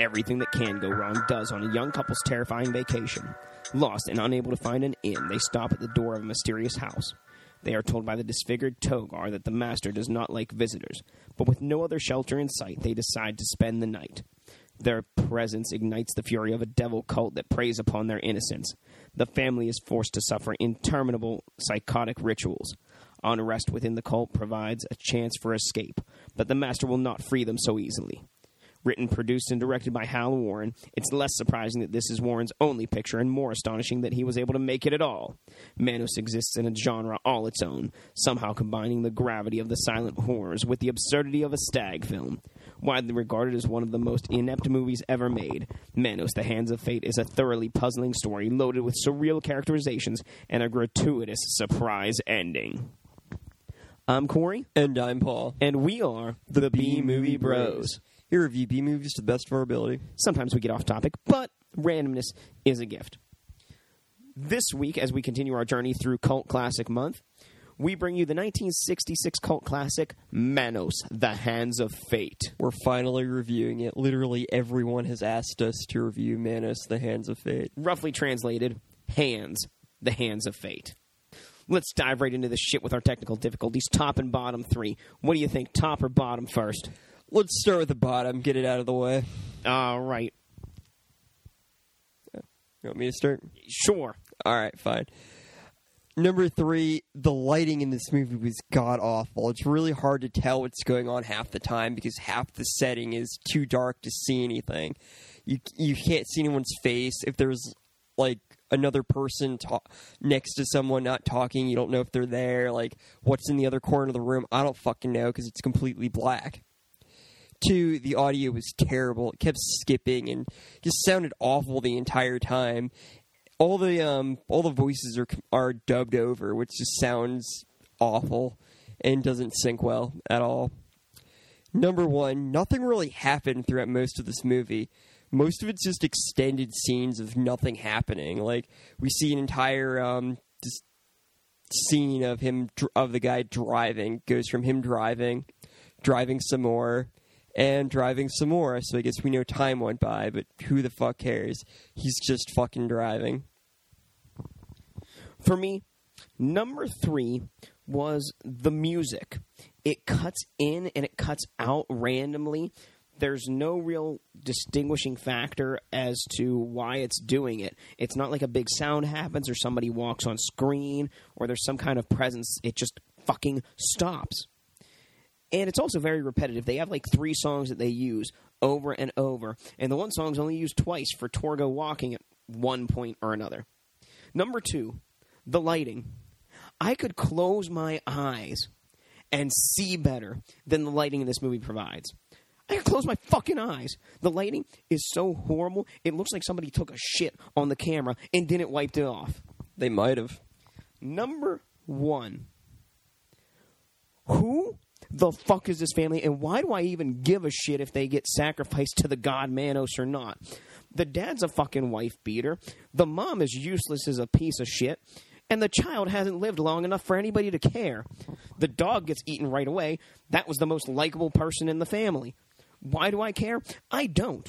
Everything that can go wrong does on a young couple's terrifying vacation. Lost and unable to find an inn, they stop at the door of a mysterious house. They are told by the disfigured Togar that the master does not like visitors, but with no other shelter in sight, they decide to spend the night. Their presence ignites the fury of a devil cult that preys upon their innocence. The family is forced to suffer interminable psychotic rituals. Unrest within the cult provides a chance for escape, but the master will not free them so easily. Written, produced, and directed by Hal Warren, it's less surprising that this is Warren's only picture and more astonishing that he was able to make it at all. Manos exists in a genre all its own, somehow combining the gravity of the silent horrors with the absurdity of a stag film. Widely regarded as one of the most inept movies ever made, Manos, The Hands of Fate is a thoroughly puzzling story loaded with surreal characterizations and a gratuitous surprise ending. I'm Corey, And I'm Paul. and we are the, B Movie Bros. Here review B movies to the best of our ability. Sometimes we get off topic, but randomness is a gift. This week, as we continue our journey through Cult Classic Month, we bring you the 1966 cult classic Manos, The Hands of Fate. We're finally reviewing it. Literally everyone has asked us to review Manos, The Hands of Fate. Roughly translated, Hands, The Hands of Fate. Let's dive right into this shit with our technical difficulties. Top and bottom three. What do you think, top or bottom first? Let's start with the bottom, get it out of the way. All right, You want me to start? sure. All right, fine. Number three, the lighting in this movie was god awful. It's really hard to tell what's going on half the time because half the setting is too dark to see anything. You you can't see anyone's face. If there's like another person ta- next to someone not talking, you don't know if they're there. Like what's in the other corner of the room, I don't fucking know because it's completely black. Two, the audio was terrible. It kept skipping and just sounded awful the entire time all the um all the voices are are dubbed over, which just sounds awful and doesn't sync well at all. Number one, nothing really happened throughout most of this movie. Most of it's just extended scenes of nothing happening. Like we see an entire um scene of him of the guy driving goes from him driving, driving some more, and driving some more. So I guess we know time went by, but who the fuck cares? He's just fucking driving. For me, number three was the music. It cuts in and it cuts out randomly. There's no real distinguishing factor as to why it's doing it. It's not like a big sound happens or somebody walks on screen or there's some kind of presence. It just fucking stops. And it's also very repetitive. They have like three songs that they use over and over. And the one song's only used twice for Torgo walking at one point or another. Number two, the lighting. I could close my eyes and see better than the lighting in this movie provides. I could close my fucking eyes. The lighting is so horrible, it looks like somebody took a shit on the camera and didn't wipe it off. They might have. Number one. Who the fuck is this family, and why do I even give a shit if they get sacrificed to the god Manos or not? The dad's a fucking wife beater. The mom is useless as a piece of shit. And the child hasn't lived long enough for anybody to care. The dog gets eaten right away. That was the most likable person in the family. Why do I care? I don't.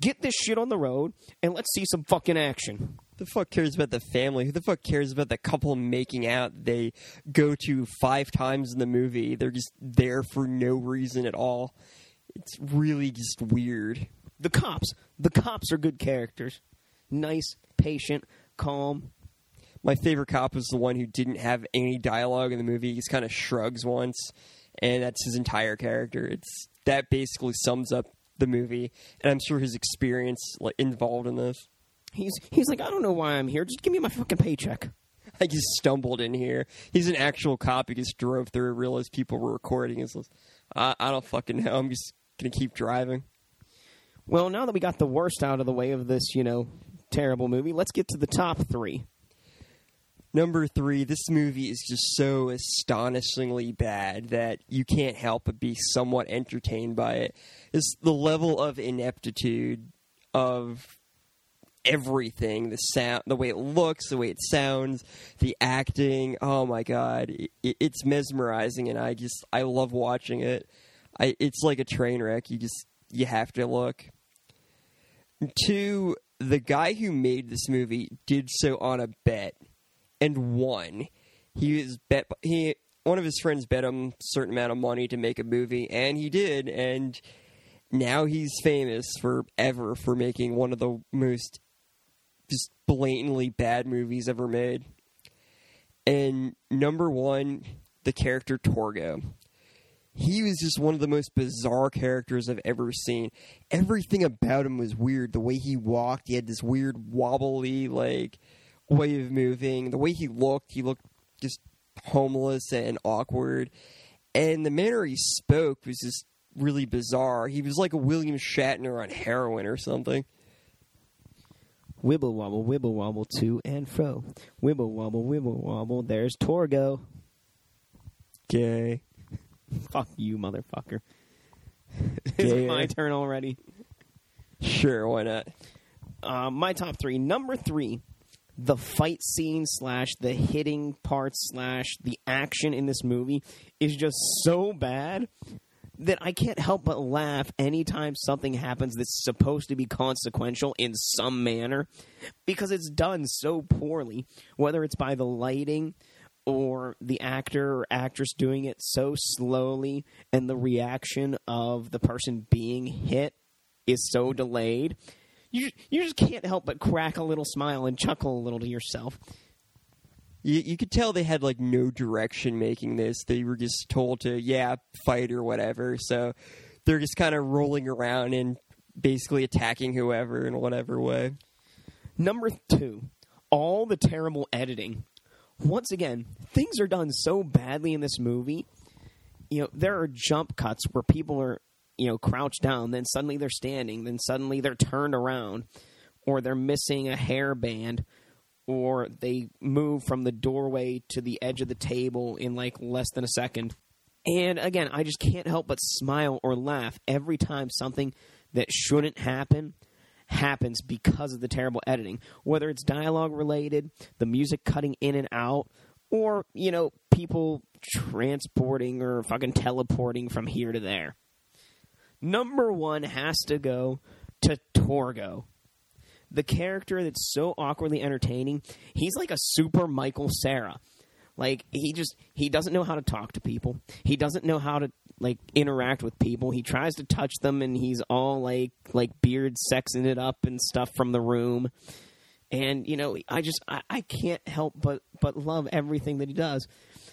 Get this shit on the road and let's see some fucking action. The fuck cares about the family? Who the fuck cares about the couple making out they go to five times in the movie? They're just there for no reason at all. It's really just weird. The cops. The cops are good characters. Nice, patient, calm. My favorite cop was the one who didn't have any dialogue in the movie. He just kind of shrugs once, and that's his entire character. It's that basically sums up the movie, and I'm sure his experience like involved in this. He's he's like, I don't know why I'm here. Just give me my fucking paycheck. I just stumbled in here. He's an actual cop. He just drove through, realized people were recording. He's like, I, I don't fucking know. I'm just gonna keep driving. Well, now that we got the worst out of the way of this, you know, terrible movie, let's get to the top three. Number three, this movie is just so astonishingly bad that you can't help but be somewhat entertained by it. It's the level of ineptitude of everything the sound the way it looks the way it sounds the acting. Oh my god. It, it's mesmerizing and i just i love watching it. I it's like a train wreck. You just you have to look. Two, the guy who made this movie did so on a bet and won. He was bet he one of his friends bet him a certain amount of money to make a movie, and he did, and now he's famous forever for making one of the most just blatantly bad movies ever made. And number one, the character Torgo. He was just one of the most bizarre characters I've ever seen. Everything about him was weird. The way he walked, he had this weird wobbly like way of moving. The way he looked, he looked just homeless and awkward. And the manner he spoke was just really bizarre. He was like a William Shatner on heroin or something. Wibble wobble, wibble wobble to and fro. Wibble wobble, wibble wobble. There's Torgo. Gay. Fuck you, motherfucker. Is it my turn already? Sure, why not? Uh, my top three. Number three, the fight scene slash the hitting parts slash the action in this movie is just so bad that I can't help but laugh anytime something happens that's supposed to be consequential in some manner because it's done so poorly, whether it's by the lighting or the actor or actress doing it so slowly and the reaction of the person being hit is so delayed. You you just can't help but crack a little smile and chuckle a little to yourself. You, you could tell they had like no direction making this. They were just told to, yeah, fight or whatever. So they're just kind of rolling around and basically attacking whoever in whatever way. Number two, all the terrible editing. Once again, things are done so badly in this movie. You know, there are jump cuts where people are, you know, crouched down, then suddenly they're standing, then suddenly they're turned around, or they're missing a hairband, or they move from the doorway to the edge of the table in like less than a second. And again, I just can't help but smile or laugh every time something that shouldn't happen happens because of the terrible editing. Whether it's dialogue related, the music cutting in and out, or, you know, people transporting or fucking teleporting from here to there. Number one has to go to Torgo. The character that's so awkwardly entertaining, he's like a super Michael Cera. Like he just he doesn't know how to talk to people. He doesn't know how to like interact with people. He tries to touch them and he's all like like beard sexing it up and stuff from the room. And you know, I just I, I can't help but but love everything that he does.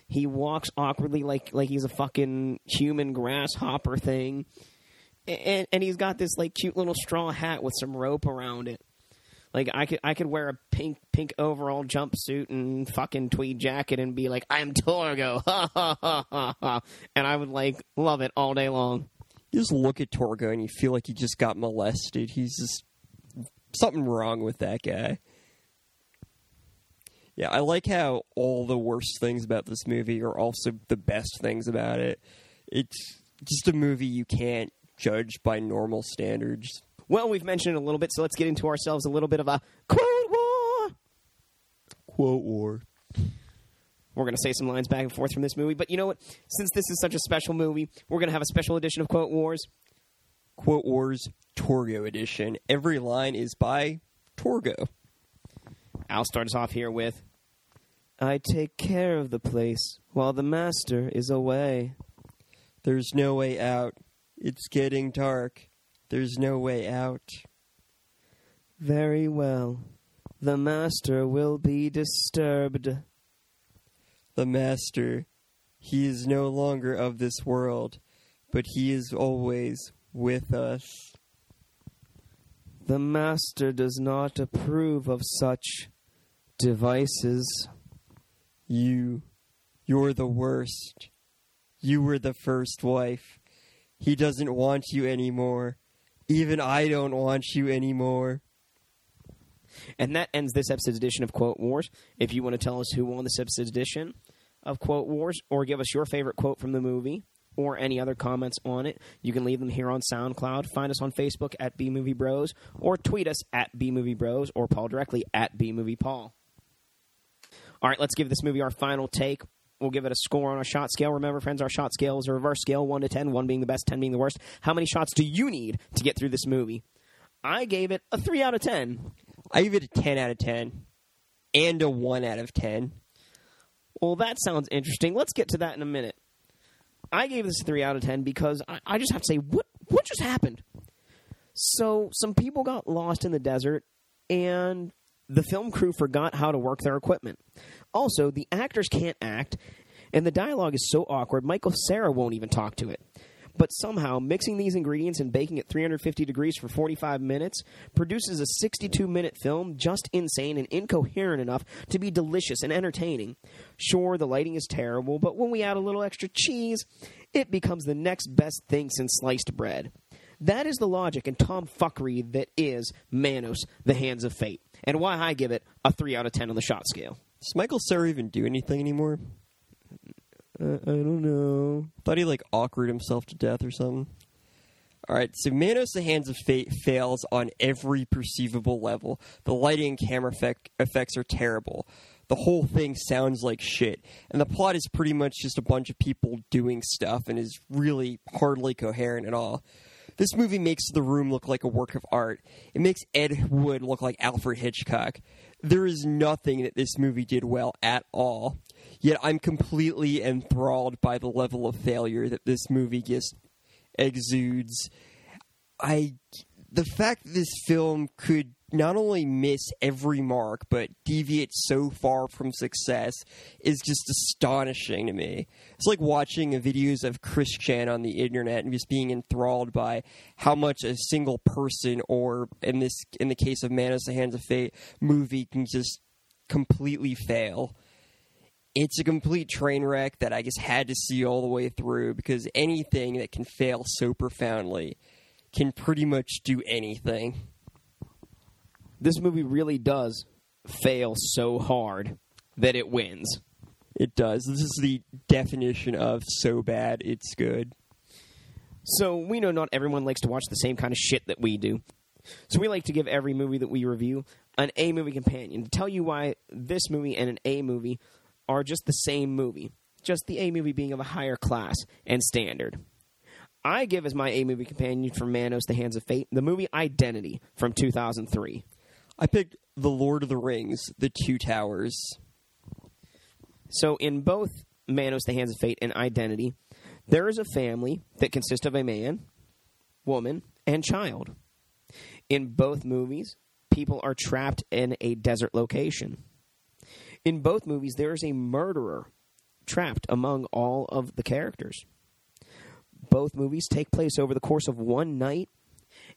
He walks awkwardly like like he's a fucking human grasshopper thing. And and he's got this like cute little straw hat with some rope around it. Like I could I could wear a pink pink overall jumpsuit and fucking tweed jacket and be like I'm Torgo, and I would like love it all day long. You just look at Torgo and you feel like he just got molested. He's just something wrong with that guy. Yeah, I like how all the worst things about this movie are also the best things about it. It's just a movie you can't judge by normal standards. Well, we've mentioned it a little bit, so let's get into ourselves a little bit of a quote war. Quote war. We're going to say some lines back and forth from this movie, but you know what? Since this is such a special movie, we're going to have a special edition of Quote Wars. Quote Wars Torgo edition. Every line is by Torgo. I'll start us off here with I take care of the place while the master is away. There's no way out. It's getting dark. There's no way out. Very well. The master will be disturbed. The Master, he is no longer of this world, but he is always with us. The master does not approve of such devices. You, you're the worst. You were the first wife. He doesn't want you anymore. Even I don't want you anymore. And that ends this episode's edition of Quote Wars. If you want to tell us who won this episode's edition of Quote Wars, or give us your favorite quote from the movie, or any other comments on it, you can leave them here on SoundCloud. Find us on Facebook at B Movie Bros, or tweet us at B Movie Bros, or Paul directly at B Movie Paul. All right, let's give this movie our final take. We'll give it a score on our shot scale. Remember, friends, our shot scale is a reverse scale 1 to 10, 1 being the best, 10 being the worst. How many shots do you need to get through this movie? I gave it a 3 out of 10. I gave it a 10 out of 10 and a 1 out of 10. Well, that sounds interesting. Let's get to that in a minute. I gave this a 3 out of 10 because I, I just have to say, what, what just happened? So, some people got lost in the desert, and the film crew forgot how to work their equipment. Also, the actors can't act, and the dialogue is so awkward, Michael Cera won't even talk to it. But somehow, mixing these ingredients and baking at 350 degrees for 45 minutes produces a 62 minute film just insane and incoherent enough to be delicious and entertaining. Sure, the lighting is terrible, but when we add a little extra cheese, it becomes the next best thing since sliced bread. That is the logic and tomfuckery that is Manos, The Hands of Fate, and why I give it a 3 out of 10 on the shot scale. Does Michael Cera even do anything anymore? Uh, I don't know. Thought he like awkward himself to death or something. All right, so Manos: The Hands of Fate fails on every perceivable level. The lighting and camera effect, effects are terrible. The whole thing sounds like shit, and the plot is pretty much just a bunch of people doing stuff and is really hardly coherent at all. This movie makes The Room look like a work of art. It makes Ed Wood look like Alfred Hitchcock. There is nothing that this movie did well at all. Yet I'm completely enthralled by the level of failure that this movie just exudes. I the fact that this film could not only miss every mark but deviate so far from success is just astonishing to me. It's like watching videos of Chris Chan on the internet and just being enthralled by how much a single person or in this in the case of Manos the Hands of Fate movie can just completely fail. It's a complete train wreck that I just had to see all the way through because anything that can fail so profoundly can pretty much do anything. This movie really does fail so hard that it wins. It does. This is the definition of so bad it's good. So we know not everyone likes to watch the same kind of shit that we do. So we like to give every movie that we review an A movie companion to tell you why this movie and an A movie are just the same movie, just the A movie being of a higher class and standard. I give as my A movie companion for Manos the Hands of Fate the movie Identity from 2003. I picked The Lord of the Rings, The Two Towers. So in both Manos the Hands of Fate and Identity, there is a family that consists of a man, woman, and child. In both movies, people are trapped in a desert location. In both movies, there is a murderer trapped among all of the characters. Both movies take place over the course of one night,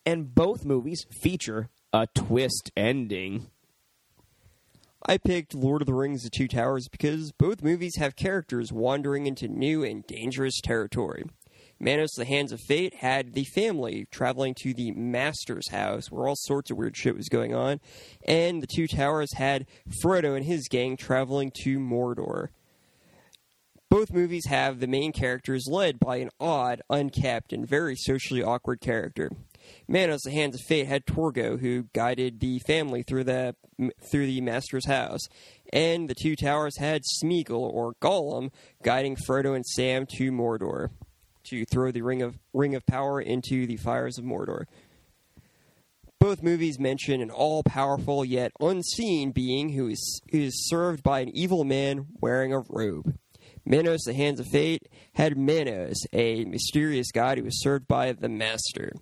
and both movies feature a twist ending. I picked Lord of the Rings The Two Towers because both movies have characters wandering into new and dangerous territory. Manos the Hands of Fate had the family traveling to the Master's house where all sorts of weird shit was going on, and The Two Towers had Frodo and his gang traveling to Mordor. Both movies have the main characters led by an odd, unkept, and very socially awkward character. Manos, the Hands of Fate, had Torgo, who guided the family through the through the Master's house, and the Two Towers had Smeagol or Gollum guiding Frodo and Sam to Mordor to throw the ring of ring of power into the fires of Mordor. Both movies mention an all-powerful yet unseen being who is who is served by an evil man wearing a robe. Manos, the Hands of Fate, had Manos, a mysterious god who was served by the Master.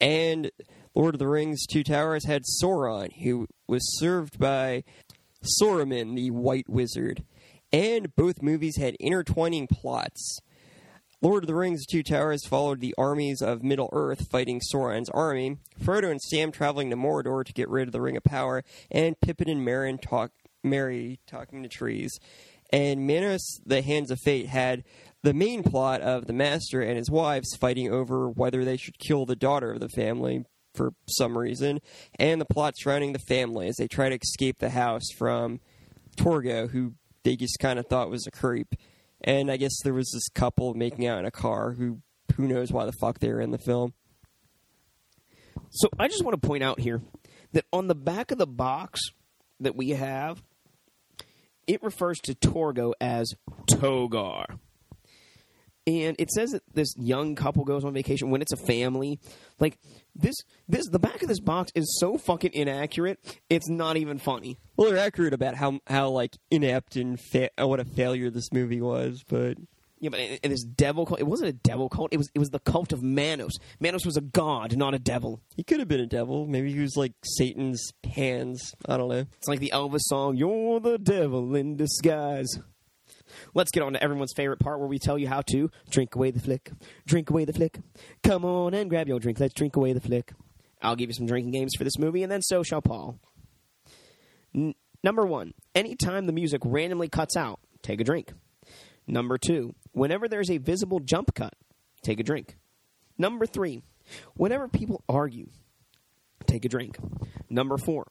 And Lord of the Rings Two Towers had Sauron, who was served by Saruman, the White Wizard. And both movies had intertwining plots. Lord of the Rings Two Towers followed the armies of Middle Earth fighting Sauron's army, Frodo and Sam traveling to Mordor to get rid of the Ring of Power, and Pippin and Merry talk talking to trees. And Manos, the Hands of Fate, had the main plot of the Master and his wives fighting over whether they should kill the daughter of the family for some reason, and the plot surrounding the family as they try to escape the house from Torgo, who they just kind of thought was a creep. And I guess there was this couple making out in a car who who knows why the fuck they were in the film. So I just want to point out here that on the back of the box that we have, it refers to Torgo as Togar. And it says that this young couple goes on vacation when it's a family. Like this, this the back of this box is so fucking inaccurate. It's not even funny. Well, they're accurate about how how like inept and fa- uh, what a failure this movie was, but Yeah, but and this devil cult. It wasn't a devil cult. It was it was the cult of Manos. Manos was a god, not a devil. he could have been a devil. Maybe he was like Satan's hands. I don't know. It's like the Elvis song, "You're the devil in disguise." Let's get on to everyone's favorite part where we tell you how to drink away the flick. Drink away the flick. Come on and grab your drink. Let's drink away the flick. I'll give you some drinking games for this movie, and then so shall Paul. N- number one, anytime the music randomly cuts out, take a drink. Number two, whenever there's a visible jump cut, take a drink. Number three, whenever people argue, take a drink. Number four,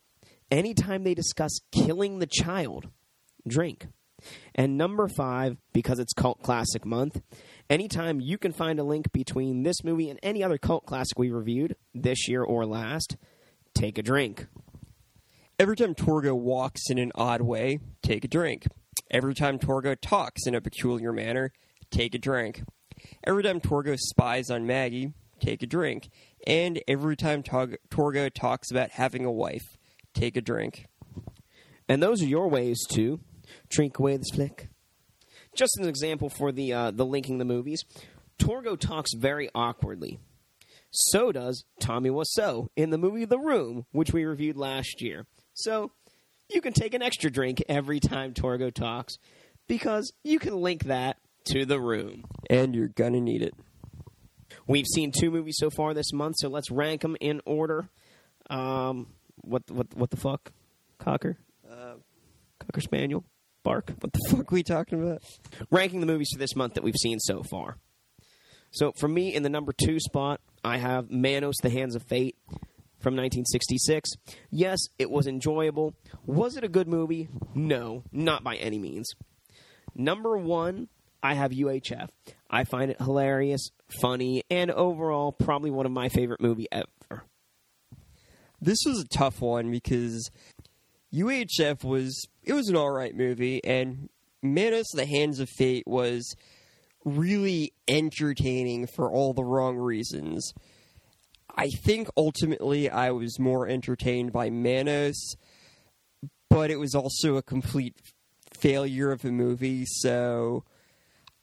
anytime they discuss killing the child, drink. And number five, because it's Cult Classic Month, anytime you can find a link between this movie and any other cult classic we reviewed this year or last, take a drink. Every time Torgo walks in an odd way, take a drink. Every time Torgo talks in a peculiar manner, take a drink. Every time Torgo spies on Maggie, take a drink. And every time Torgo talks about having a wife, take a drink. And those are your ways to drink away this flick. Just an example for the uh, the linking the movies, Torgo talks very awkwardly. So does Tommy Wiseau in the movie The Room, which we reviewed last year. So you can take an extra drink every time Torgo talks because you can link that to The Room. And you're gonna need it. We've seen two movies so far this month, so let's rank them in order. Um, what what what the fuck, Cocker? Uh, Cocker Spaniel, Bark. what the fuck are we talking about? ranking the movies for this month that we've seen so far. So for me, in the number two spot, I have Manos: The Hands of Fate from 1966. Yes, it was enjoyable. Was it a good movie? No, not by any means. Number one, I have UHF. I find it hilarious, funny, and overall probably one of my favorite movie ever. This was a tough one because UHF was it was an alright movie and Manos the Hands of Fate was really entertaining for all the wrong reasons. I think ultimately I was more entertained by Manos, but it was also a complete failure of a movie, so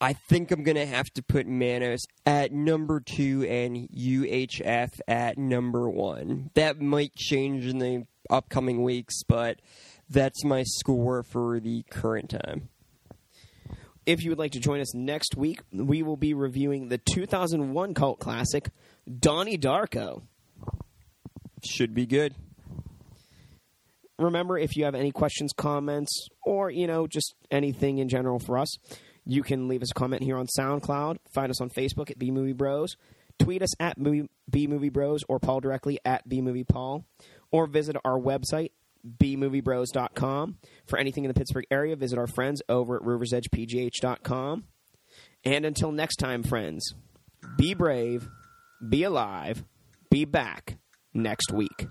I think I'm going to have to put Manos at number two and UHF at number one. That might change in the upcoming weeks, but that's my score for the current time. If you would like to join us next week, we will be reviewing the 2001 cult classic, Donnie Darko. Should be good. remember if you have any questions comments or you know just anything in general for us you can leave us a comment here on soundcloud find us on facebook at b movie bros tweet us at b movie bros or paul directly at b movie paul or visit our website bmoviebros.com for anything in the pittsburgh area visit our friends over at riversedgepgh.com and until next time friends be brave be alive be back next week